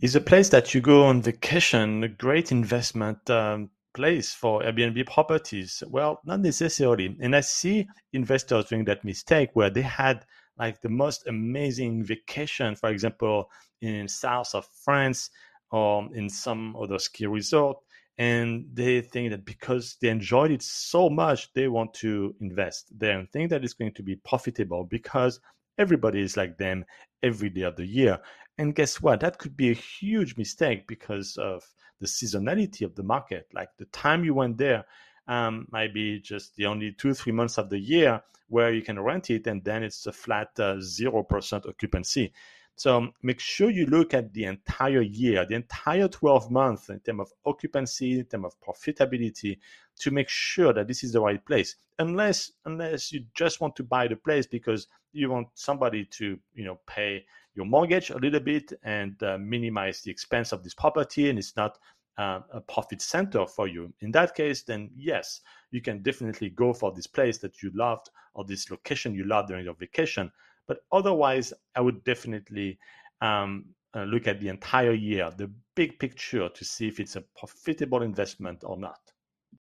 Is a place that you go on vacation, a great investment um, place for Airbnb properties? Well, not necessarily. And I see investors doing that mistake where they had like the most amazing vacation, for example, in south of France or in some other ski resort. And they think that because they enjoyed it so much, they want to invest there and think that it's going to be profitable because everybody is like them every day of the year. And guess what? That could be a huge mistake because of the seasonality of the market. Like the time you went there um, might be just the only two, three months of the year where you can rent it, and then it's a flat uh, 0% occupancy. So make sure you look at the entire year, the entire 12 months in terms of occupancy, in terms of profitability, to make sure that this is the right place. Unless unless you just want to buy the place because you want somebody to you know pay your mortgage a little bit and uh, minimize the expense of this property, and it's not uh, a profit center for you. In that case, then yes, you can definitely go for this place that you loved or this location you loved during your vacation. But otherwise, I would definitely um, uh, look at the entire year, the big picture to see if it's a profitable investment or not.